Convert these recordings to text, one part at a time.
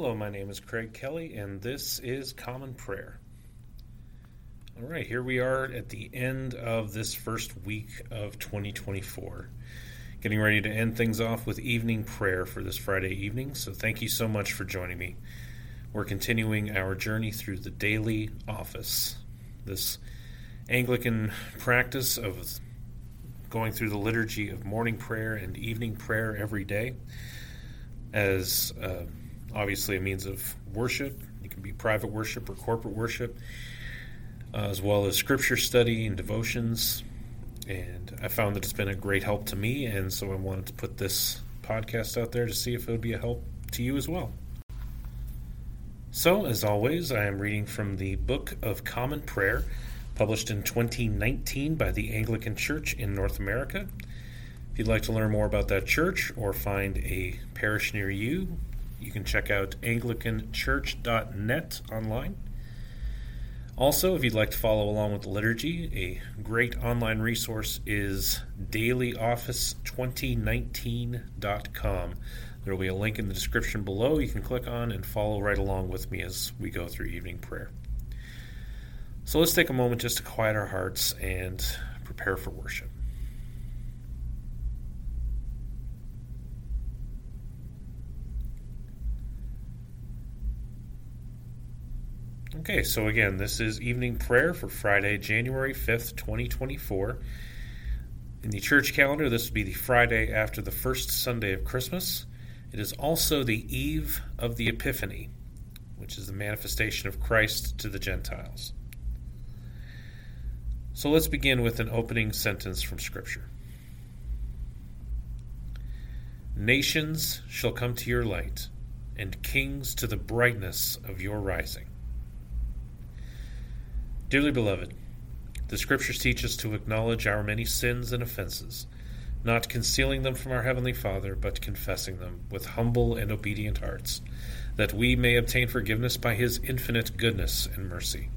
Hello, my name is Craig Kelly, and this is Common Prayer. All right, here we are at the end of this first week of 2024. Getting ready to end things off with evening prayer for this Friday evening, so thank you so much for joining me. We're continuing our journey through the daily office, this Anglican practice of going through the liturgy of morning prayer and evening prayer every day as. Uh, obviously a means of worship. It can be private worship or corporate worship, uh, as well as scripture study and devotions. And I found that it's been a great help to me, and so I wanted to put this podcast out there to see if it would be a help to you as well. So, as always, I am reading from the Book of Common Prayer, published in 2019 by the Anglican Church in North America. If you'd like to learn more about that church or find a parish near you, you can check out anglicanchurch.net online. Also, if you'd like to follow along with the liturgy, a great online resource is dailyoffice2019.com. There will be a link in the description below you can click on and follow right along with me as we go through evening prayer. So let's take a moment just to quiet our hearts and prepare for worship. Okay, so again, this is evening prayer for Friday, January 5th, 2024. In the church calendar, this would be the Friday after the first Sunday of Christmas. It is also the eve of the Epiphany, which is the manifestation of Christ to the Gentiles. So let's begin with an opening sentence from Scripture Nations shall come to your light, and kings to the brightness of your rising. Dearly beloved, the Scriptures teach us to acknowledge our many sins and offenses, not concealing them from our Heavenly Father, but confessing them with humble and obedient hearts, that we may obtain forgiveness by His infinite goodness and mercy.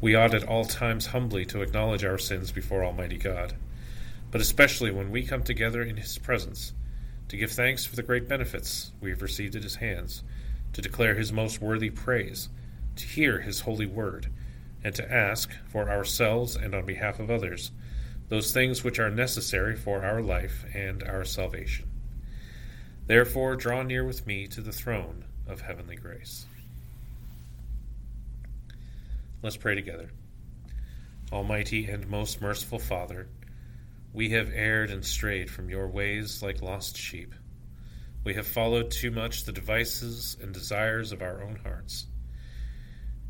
We ought at all times humbly to acknowledge our sins before Almighty God, but especially when we come together in His presence, to give thanks for the great benefits we have received at His hands, to declare His most worthy praise, to hear His holy word and to ask, for ourselves and on behalf of others, those things which are necessary for our life and our salvation. Therefore, draw near with me to the throne of heavenly grace. Let's pray together. Almighty and most merciful Father, we have erred and strayed from your ways like lost sheep. We have followed too much the devices and desires of our own hearts.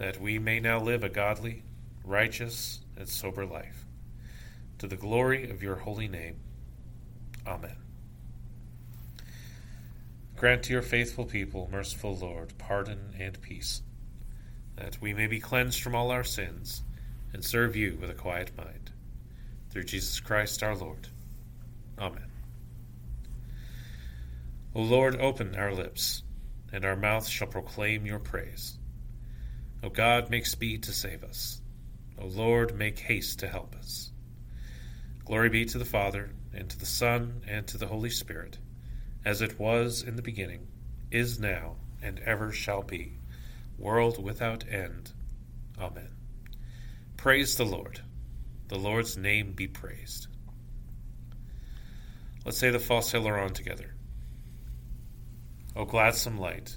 that we may now live a godly, righteous, and sober life. To the glory of your holy name. Amen. Grant to your faithful people, merciful Lord, pardon and peace, that we may be cleansed from all our sins and serve you with a quiet mind. Through Jesus Christ our Lord. Amen. O Lord, open our lips, and our mouth shall proclaim your praise. O God, make speed to save us. O Lord, make haste to help us. Glory be to the Father, and to the Son, and to the Holy Spirit, as it was in the beginning, is now, and ever shall be, world without end. Amen. Praise the Lord. The Lord's name be praised. Let's say the Phos Hilaron together. O gladsome light,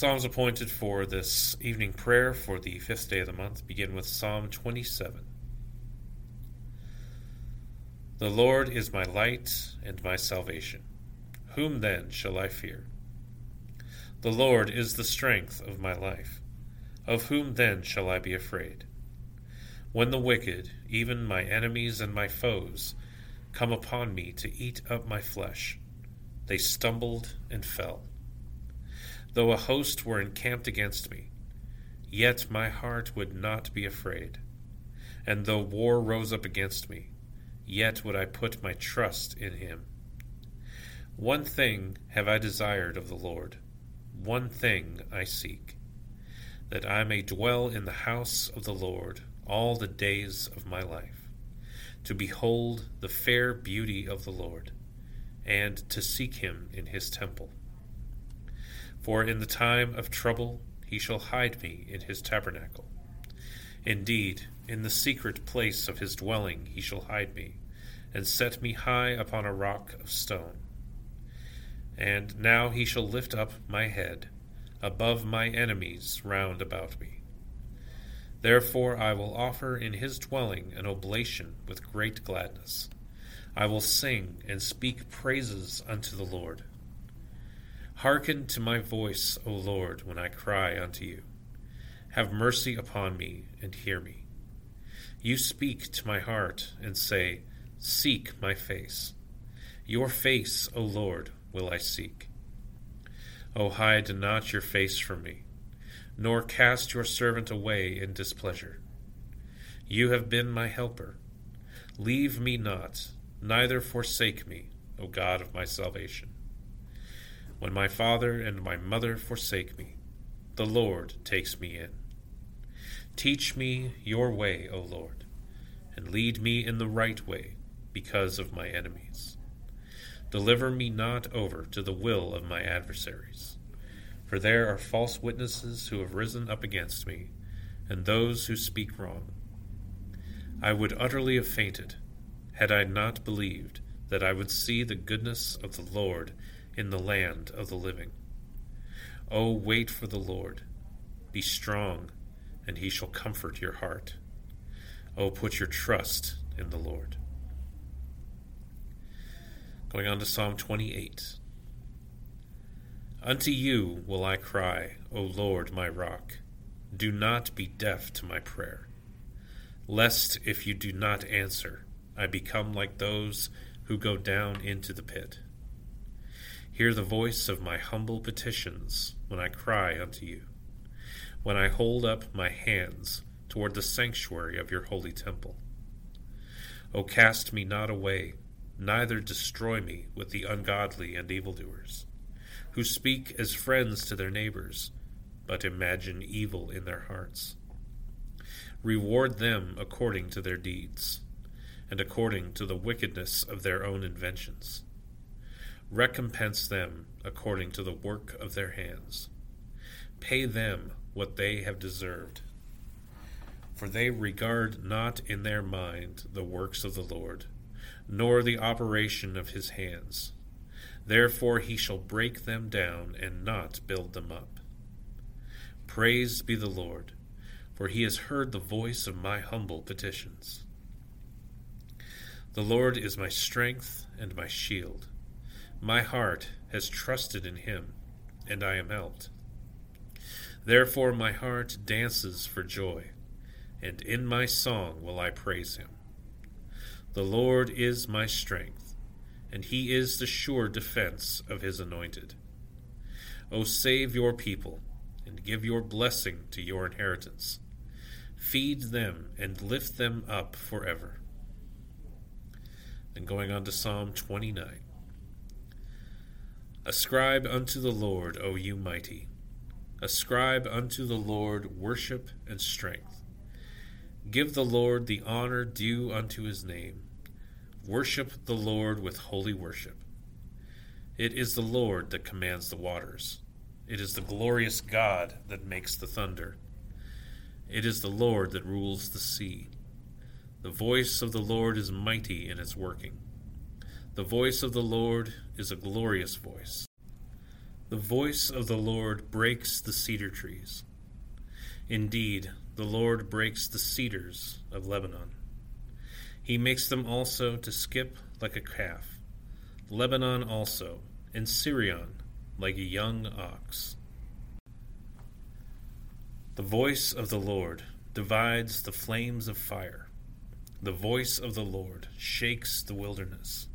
Psalms appointed for this evening prayer for the fifth day of the month begin with Psalm 27. The Lord is my light and my salvation. Whom then shall I fear? The Lord is the strength of my life. Of whom then shall I be afraid? When the wicked, even my enemies and my foes, come upon me to eat up my flesh. They stumbled and fell. Though a host were encamped against me, yet my heart would not be afraid. And though war rose up against me, yet would I put my trust in him. One thing have I desired of the Lord, one thing I seek, that I may dwell in the house of the Lord all the days of my life to behold the fair beauty of the Lord, and to seek him in his temple. For in the time of trouble he shall hide me in his tabernacle. Indeed, in the secret place of his dwelling he shall hide me, and set me high upon a rock of stone. And now he shall lift up my head above my enemies round about me. Therefore I will offer in his dwelling an oblation with great gladness. I will sing and speak praises unto the Lord. Hearken to my voice, O Lord, when I cry unto you. Have mercy upon me and hear me. You speak to my heart and say, Seek my face. Your face, O Lord, will I seek. O hide not your face from me nor cast your servant away in displeasure. You have been my helper. Leave me not, neither forsake me, O God of my salvation. When my father and my mother forsake me, the Lord takes me in. Teach me your way, O Lord, and lead me in the right way because of my enemies. Deliver me not over to the will of my adversaries for there are false witnesses who have risen up against me, and those who speak wrong. I would utterly have fainted, had I not believed that I would see the goodness of the Lord in the land of the living. O wait for the Lord, be strong, and he shall comfort your heart. O put your trust in the Lord. Going on to Psalm 28. Unto you will I cry, O Lord my rock. Do not be deaf to my prayer. Lest, if you do not answer, I become like those who go down into the pit. Hear the voice of my humble petitions when I cry unto you, when I hold up my hands toward the sanctuary of your holy temple. O cast me not away, neither destroy me with the ungodly and evildoers who speak as friends to their neighbors, but imagine evil in their hearts. Reward them according to their deeds, and according to the wickedness of their own inventions. Recompense them according to the work of their hands. Pay them what they have deserved. For they regard not in their mind the works of the Lord, nor the operation of his hands. Therefore he shall break them down and not build them up. Praised be the Lord, for he has heard the voice of my humble petitions. The Lord is my strength and my shield. My heart has trusted in him, and I am helped. Therefore my heart dances for joy, and in my song will I praise him. The Lord is my strength and he is the sure defense of his anointed. O save your people, and give your blessing to your inheritance. Feed them and lift them up forever. And going on to Psalm 29. Ascribe unto the Lord, O you mighty. Ascribe unto the Lord worship and strength. Give the Lord the honor due unto his name. Worship the Lord with holy worship. It is the Lord that commands the waters. It is the glorious God that makes the thunder. It is the Lord that rules the sea. The voice of the Lord is mighty in its working. The voice of the Lord is a glorious voice. The voice of the Lord breaks the cedar trees. Indeed, the Lord breaks the cedars of Lebanon. He makes them also to skip like a calf, Lebanon also, and Sirion like a young ox. The voice of the Lord divides the flames of fire. The voice of the Lord shakes the wilderness.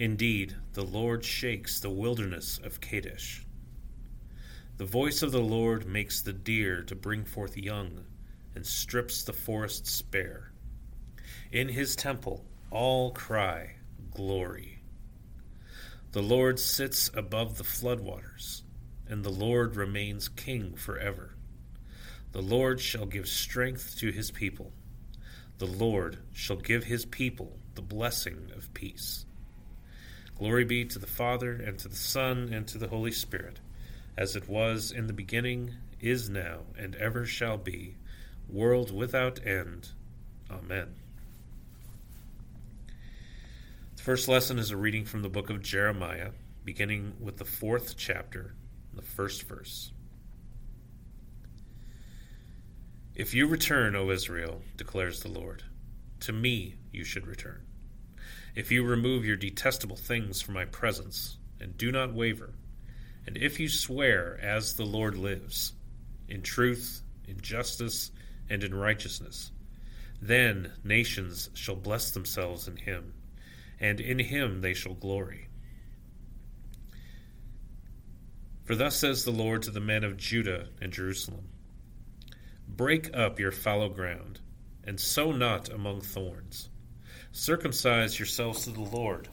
Indeed, the Lord shakes the wilderness of Kadesh. The voice of the Lord makes the deer to bring forth young, and strips the forests bare. In his temple all cry, Glory. The Lord sits above the floodwaters, and the Lord remains king forever. The Lord shall give strength to his people. The Lord shall give his people the blessing of peace. Glory be to the Father, and to the Son, and to the Holy Spirit, as it was in the beginning, is now, and ever shall be, world without end. Amen. The first lesson is a reading from the book of Jeremiah, beginning with the fourth chapter, the first verse. If you return, O Israel, declares the Lord, to me you should return. If you remove your detestable things from my presence, and do not waver, and if you swear as the Lord lives, in truth, in justice, and in righteousness, then nations shall bless themselves in him, and in him they shall glory. For thus says the Lord to the men of Judah and Jerusalem Break up your fallow ground, and sow not among thorns. Circumcise yourselves to the Lord.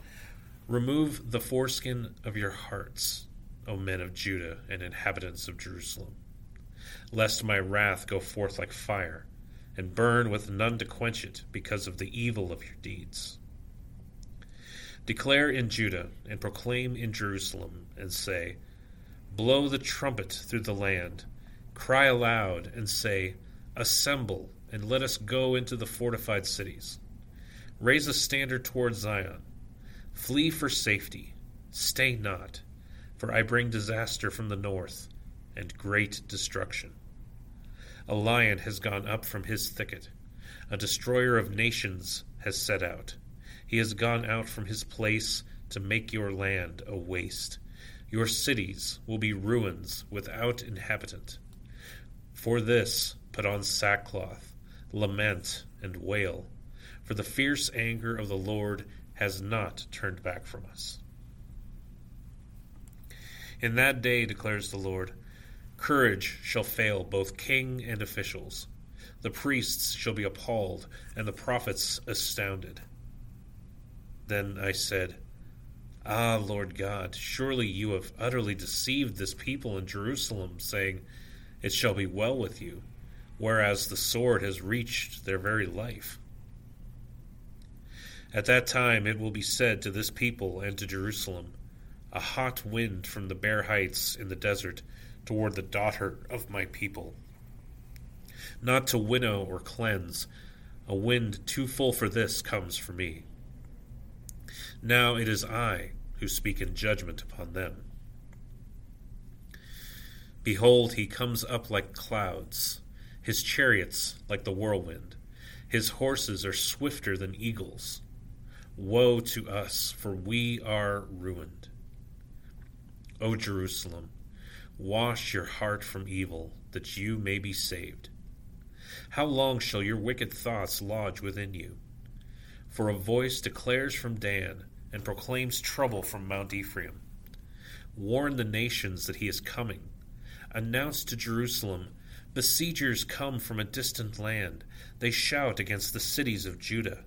Remove the foreskin of your hearts, O men of Judah and inhabitants of Jerusalem, lest my wrath go forth like fire, and burn with none to quench it because of the evil of your deeds. Declare in Judah and proclaim in Jerusalem, and say, Blow the trumpet through the land Cry aloud and say, Assemble, and let us go into the fortified cities. Raise a standard toward Zion. Flee for safety. Stay not, for I bring disaster from the north and great destruction. A lion has gone up from his thicket. A destroyer of nations has set out. He has gone out from his place to make your land a waste. Your cities will be ruins without inhabitant. For this put on sackcloth, lament, and wail, for the fierce anger of the Lord has not turned back from us. In that day, declares the Lord, courage shall fail both king and officials. The priests shall be appalled, and the prophets astounded. Then I said, Ah, Lord God, surely you have utterly deceived this people in Jerusalem, saying, it shall be well with you, whereas the sword has reached their very life. At that time it will be said to this people and to Jerusalem, A hot wind from the bare heights in the desert toward the daughter of my people. Not to winnow or cleanse, a wind too full for this comes for me. Now it is I who speak in judgment upon them. Behold, he comes up like clouds, his chariots like the whirlwind, his horses are swifter than eagles. Woe to us, for we are ruined. O Jerusalem, wash your heart from evil, that you may be saved. How long shall your wicked thoughts lodge within you? For a voice declares from Dan and proclaims trouble from Mount Ephraim. Warn the nations that he is coming Announce to Jerusalem, Besiegers come from a distant land. They shout against the cities of Judah.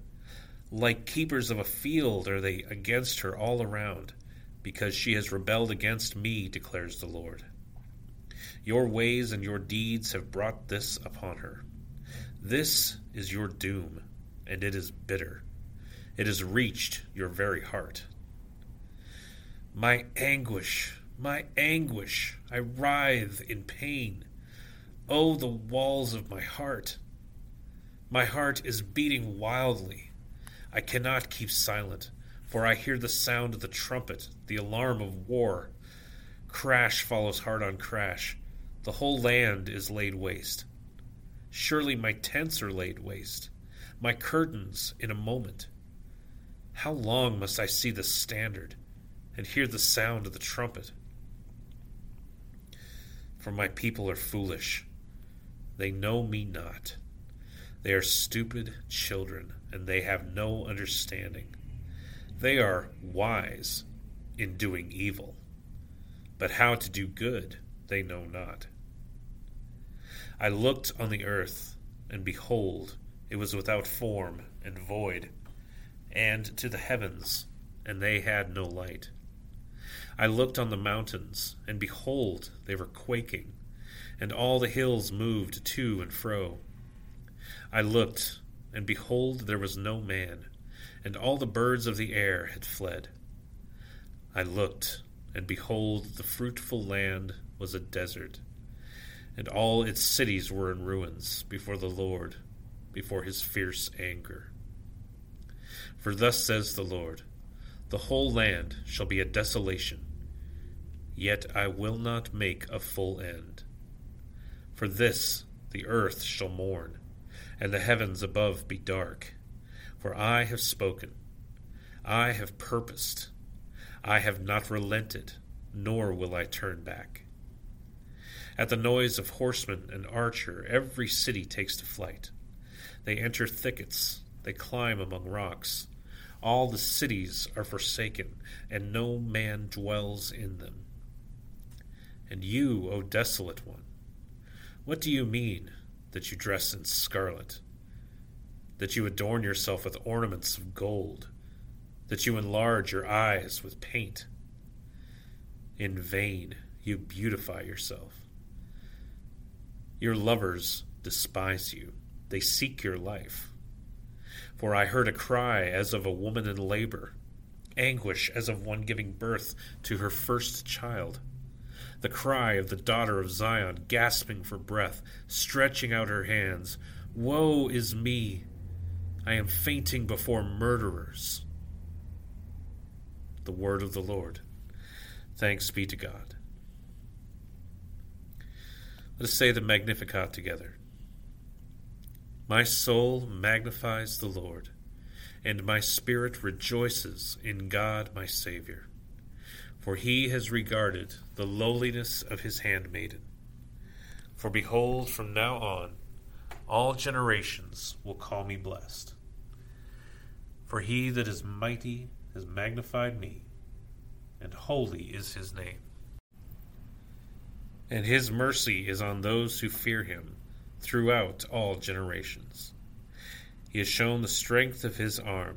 Like keepers of a field are they against her all around, because she has rebelled against me, declares the Lord. Your ways and your deeds have brought this upon her. This is your doom, and it is bitter. It has reached your very heart. My anguish my anguish. I writhe in pain. Oh, the walls of my heart. My heart is beating wildly. I cannot keep silent, For I hear the sound of the trumpet, the alarm of war. Crash follows hard on crash. The whole land is laid waste. Surely my tents are laid waste, my curtains in a moment. How long must I see the standard and hear the sound of the trumpet? For my people are foolish. They know me not. They are stupid children, and they have no understanding. They are wise in doing evil, but how to do good they know not. I looked on the earth, and behold, it was without form and void, and to the heavens, and they had no light. I looked on the mountains, and behold, they were quaking, and all the hills moved to and fro. I looked, and behold, there was no man and all the birds of the air had fled. I looked, and behold, the fruitful land was a desert, and all its cities were in ruins before the Lord, before his fierce anger. For thus says the Lord The whole land shall be a desolation, yet I will not make a full end. For this the earth shall mourn, and the heavens above be dark for I have spoken, I have purposed, I have not relented, nor will I turn back. At the noise of horseman and archer, every city takes to flight. They enter thickets, they climb among rocks. All the cities are forsaken, and no man dwells in them. And you, O desolate one, what do you mean that you dress in scarlet? that you adorn yourself with ornaments of gold, that you enlarge your eyes with paint. In vain you beautify yourself. Your lovers despise you, they seek your life. For I heard a cry as of a woman in labor, anguish as of one giving birth to her first child. The cry of the daughter of Zion, gasping for breath, stretching out her hands Woe is me! I am fainting before murderers. The word of the Lord. Thanks be to God. Let us say the Magnificat together. My soul magnifies the Lord, and my spirit rejoices in God my Saviour, for he has regarded the lowliness of his handmaiden. For behold, from now on, all generations will call me blessed. For he that is mighty has magnified me, and holy is his name. And his mercy is on those who fear him throughout all generations. He has shown the strength of his arm.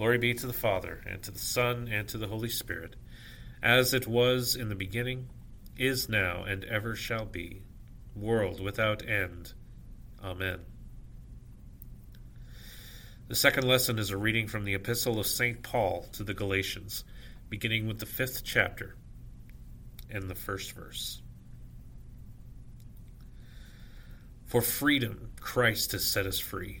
Glory be to the Father, and to the Son, and to the Holy Spirit, as it was in the beginning, is now, and ever shall be, world without end. Amen. The second lesson is a reading from the Epistle of St. Paul to the Galatians, beginning with the fifth chapter and the first verse. For freedom Christ has set us free.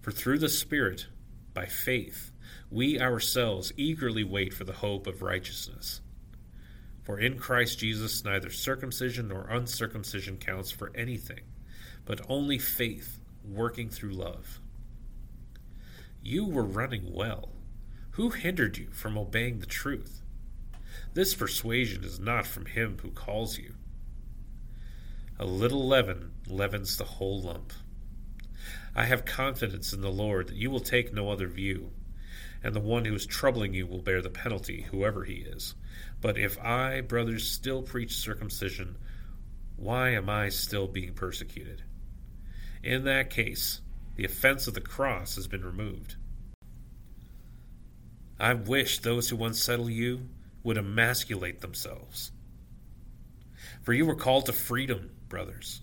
For through the Spirit, by faith, we ourselves eagerly wait for the hope of righteousness. For in Christ Jesus neither circumcision nor uncircumcision counts for anything, but only faith working through love. You were running well. Who hindered you from obeying the truth? This persuasion is not from him who calls you. A little leaven leavens the whole lump. I have confidence in the Lord that you will take no other view, and the one who is troubling you will bear the penalty, whoever he is. But if I, brothers, still preach circumcision, why am I still being persecuted? In that case, the offense of the cross has been removed. I wish those who unsettle you would emasculate themselves. For you were called to freedom, brothers.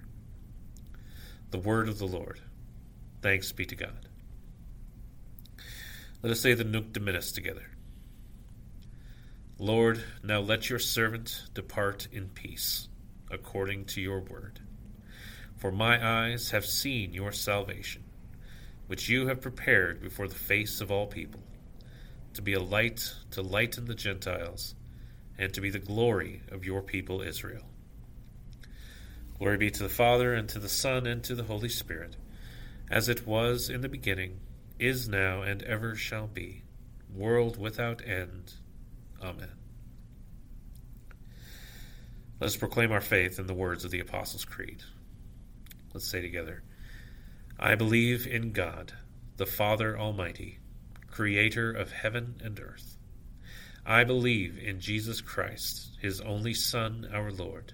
The word of the Lord. Thanks be to God. Let us say the Nunc Dimittis together. Lord, now let your servant depart in peace, according to your word. For my eyes have seen your salvation, which you have prepared before the face of all people, to be a light to lighten the Gentiles, and to be the glory of your people Israel. Glory be to the Father, and to the Son, and to the Holy Spirit, as it was in the beginning, is now, and ever shall be, world without end. Amen. Let us proclaim our faith in the words of the Apostles' Creed. Let's say together I believe in God, the Father Almighty, creator of heaven and earth. I believe in Jesus Christ, his only Son, our Lord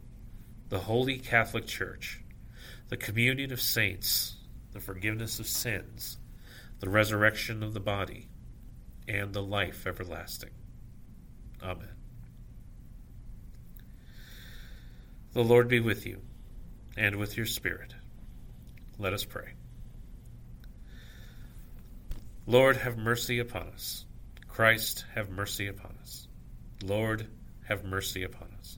the Holy Catholic Church, the communion of saints, the forgiveness of sins, the resurrection of the body, and the life everlasting. Amen. The Lord be with you, and with your spirit. Let us pray. Lord, have mercy upon us. Christ, have mercy upon us. Lord, have mercy upon us.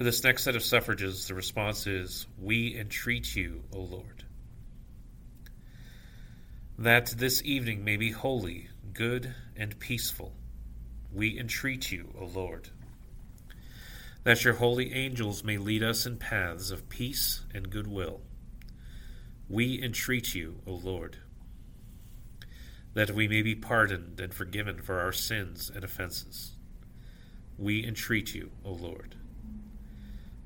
For this next set of suffrages, the response is We entreat you, O Lord. That this evening may be holy, good, and peaceful, we entreat you, O Lord. That your holy angels may lead us in paths of peace and goodwill, we entreat you, O Lord. That we may be pardoned and forgiven for our sins and offenses, we entreat you, O Lord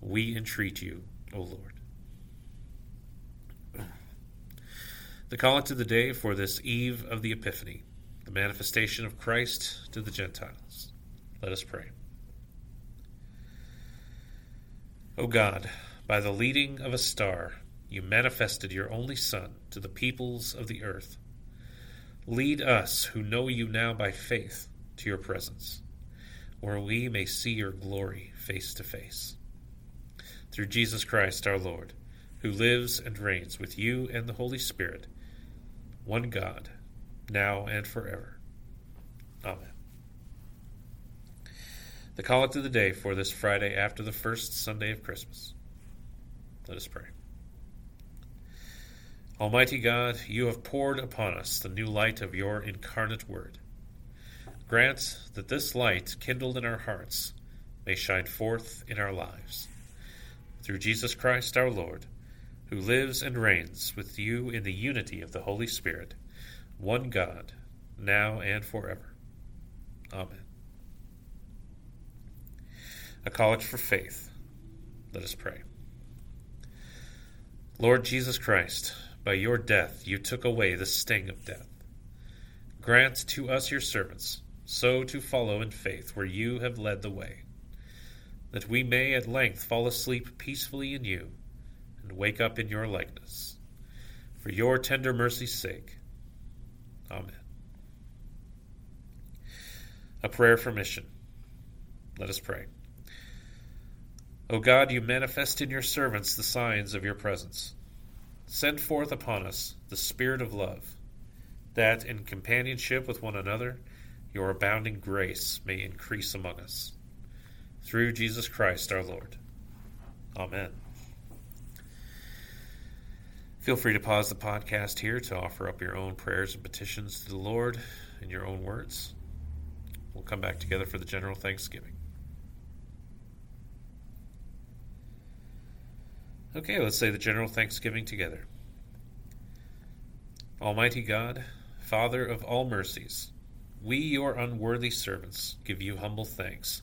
we entreat you, O Lord. The collect of the day for this eve of the Epiphany, the manifestation of Christ to the Gentiles. Let us pray. O God, by the leading of a star, you manifested your only Son to the peoples of the earth. Lead us, who know you now by faith, to your presence, where we may see your glory face to face through Jesus Christ our Lord, who lives and reigns with you and the Holy Spirit, one God, now and forever. Amen. The collect of the day for this Friday after the first Sunday of Christmas. Let us pray. Almighty God, you have poured upon us the new light of your incarnate Word. Grant that this light, kindled in our hearts, may shine forth in our lives through Jesus Christ our Lord, who lives and reigns with you in the unity of the Holy Spirit, one God, now and forever. Amen. A Collect for faith. Let us pray. Lord Jesus Christ, by your death you took away the sting of death. Grant to us, your servants, so to follow in faith where you have led the way that we may at length fall asleep peacefully in you and wake up in your likeness. For your tender mercy's sake. Amen. A prayer for mission. Let us pray. O God, you manifest in your servants the signs of your presence. Send forth upon us the Spirit of love, that in companionship with one another your abounding grace may increase among us through Jesus Christ our Lord. Amen. Feel free to pause the podcast here to offer up your own prayers and petitions to the Lord in your own words. We'll come back together for the general thanksgiving. Okay, let's say the general thanksgiving together. Almighty God, Father of all mercies, we, your unworthy servants, give you humble thanks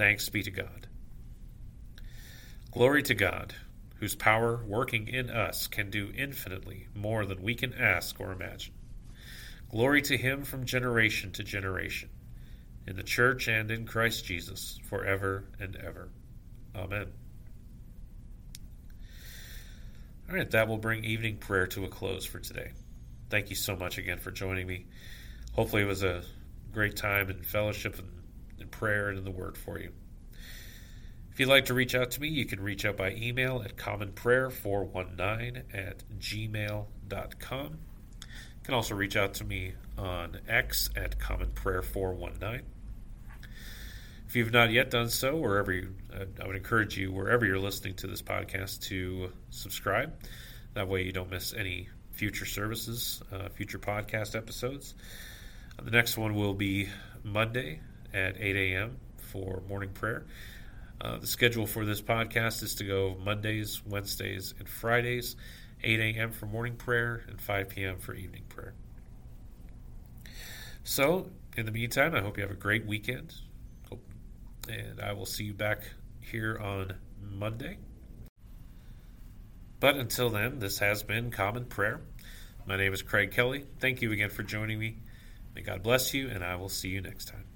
Thanks be to God. Glory to God, whose power working in us can do infinitely more than we can ask or imagine. Glory to him from generation to generation, in the church and in Christ Jesus, forever and ever. Amen. All right, that will bring evening prayer to a close for today. Thank you so much again for joining me. Hopefully, it was a great time in fellowship and in prayer and in the Word for you. If you'd like to reach out to me, you can reach out by email at commonprayer419 at gmail.com. You can also reach out to me on X at commonprayer419. If you've not yet done so, wherever you, uh, I would encourage you, wherever you're listening to this podcast, to subscribe. That way you don't miss any future services, uh, future podcast episodes. The next one will be Monday at 8 a.m. for morning prayer. Uh, the schedule for this podcast is to go Mondays, Wednesdays, and Fridays, 8 a.m. for morning prayer and 5 p.m. for evening prayer. So, in the meantime, I hope you have a great weekend and I will see you back here on Monday. But until then, this has been Common Prayer. My name is Craig Kelly. Thank you again for joining me. May God bless you, and I will see you next time.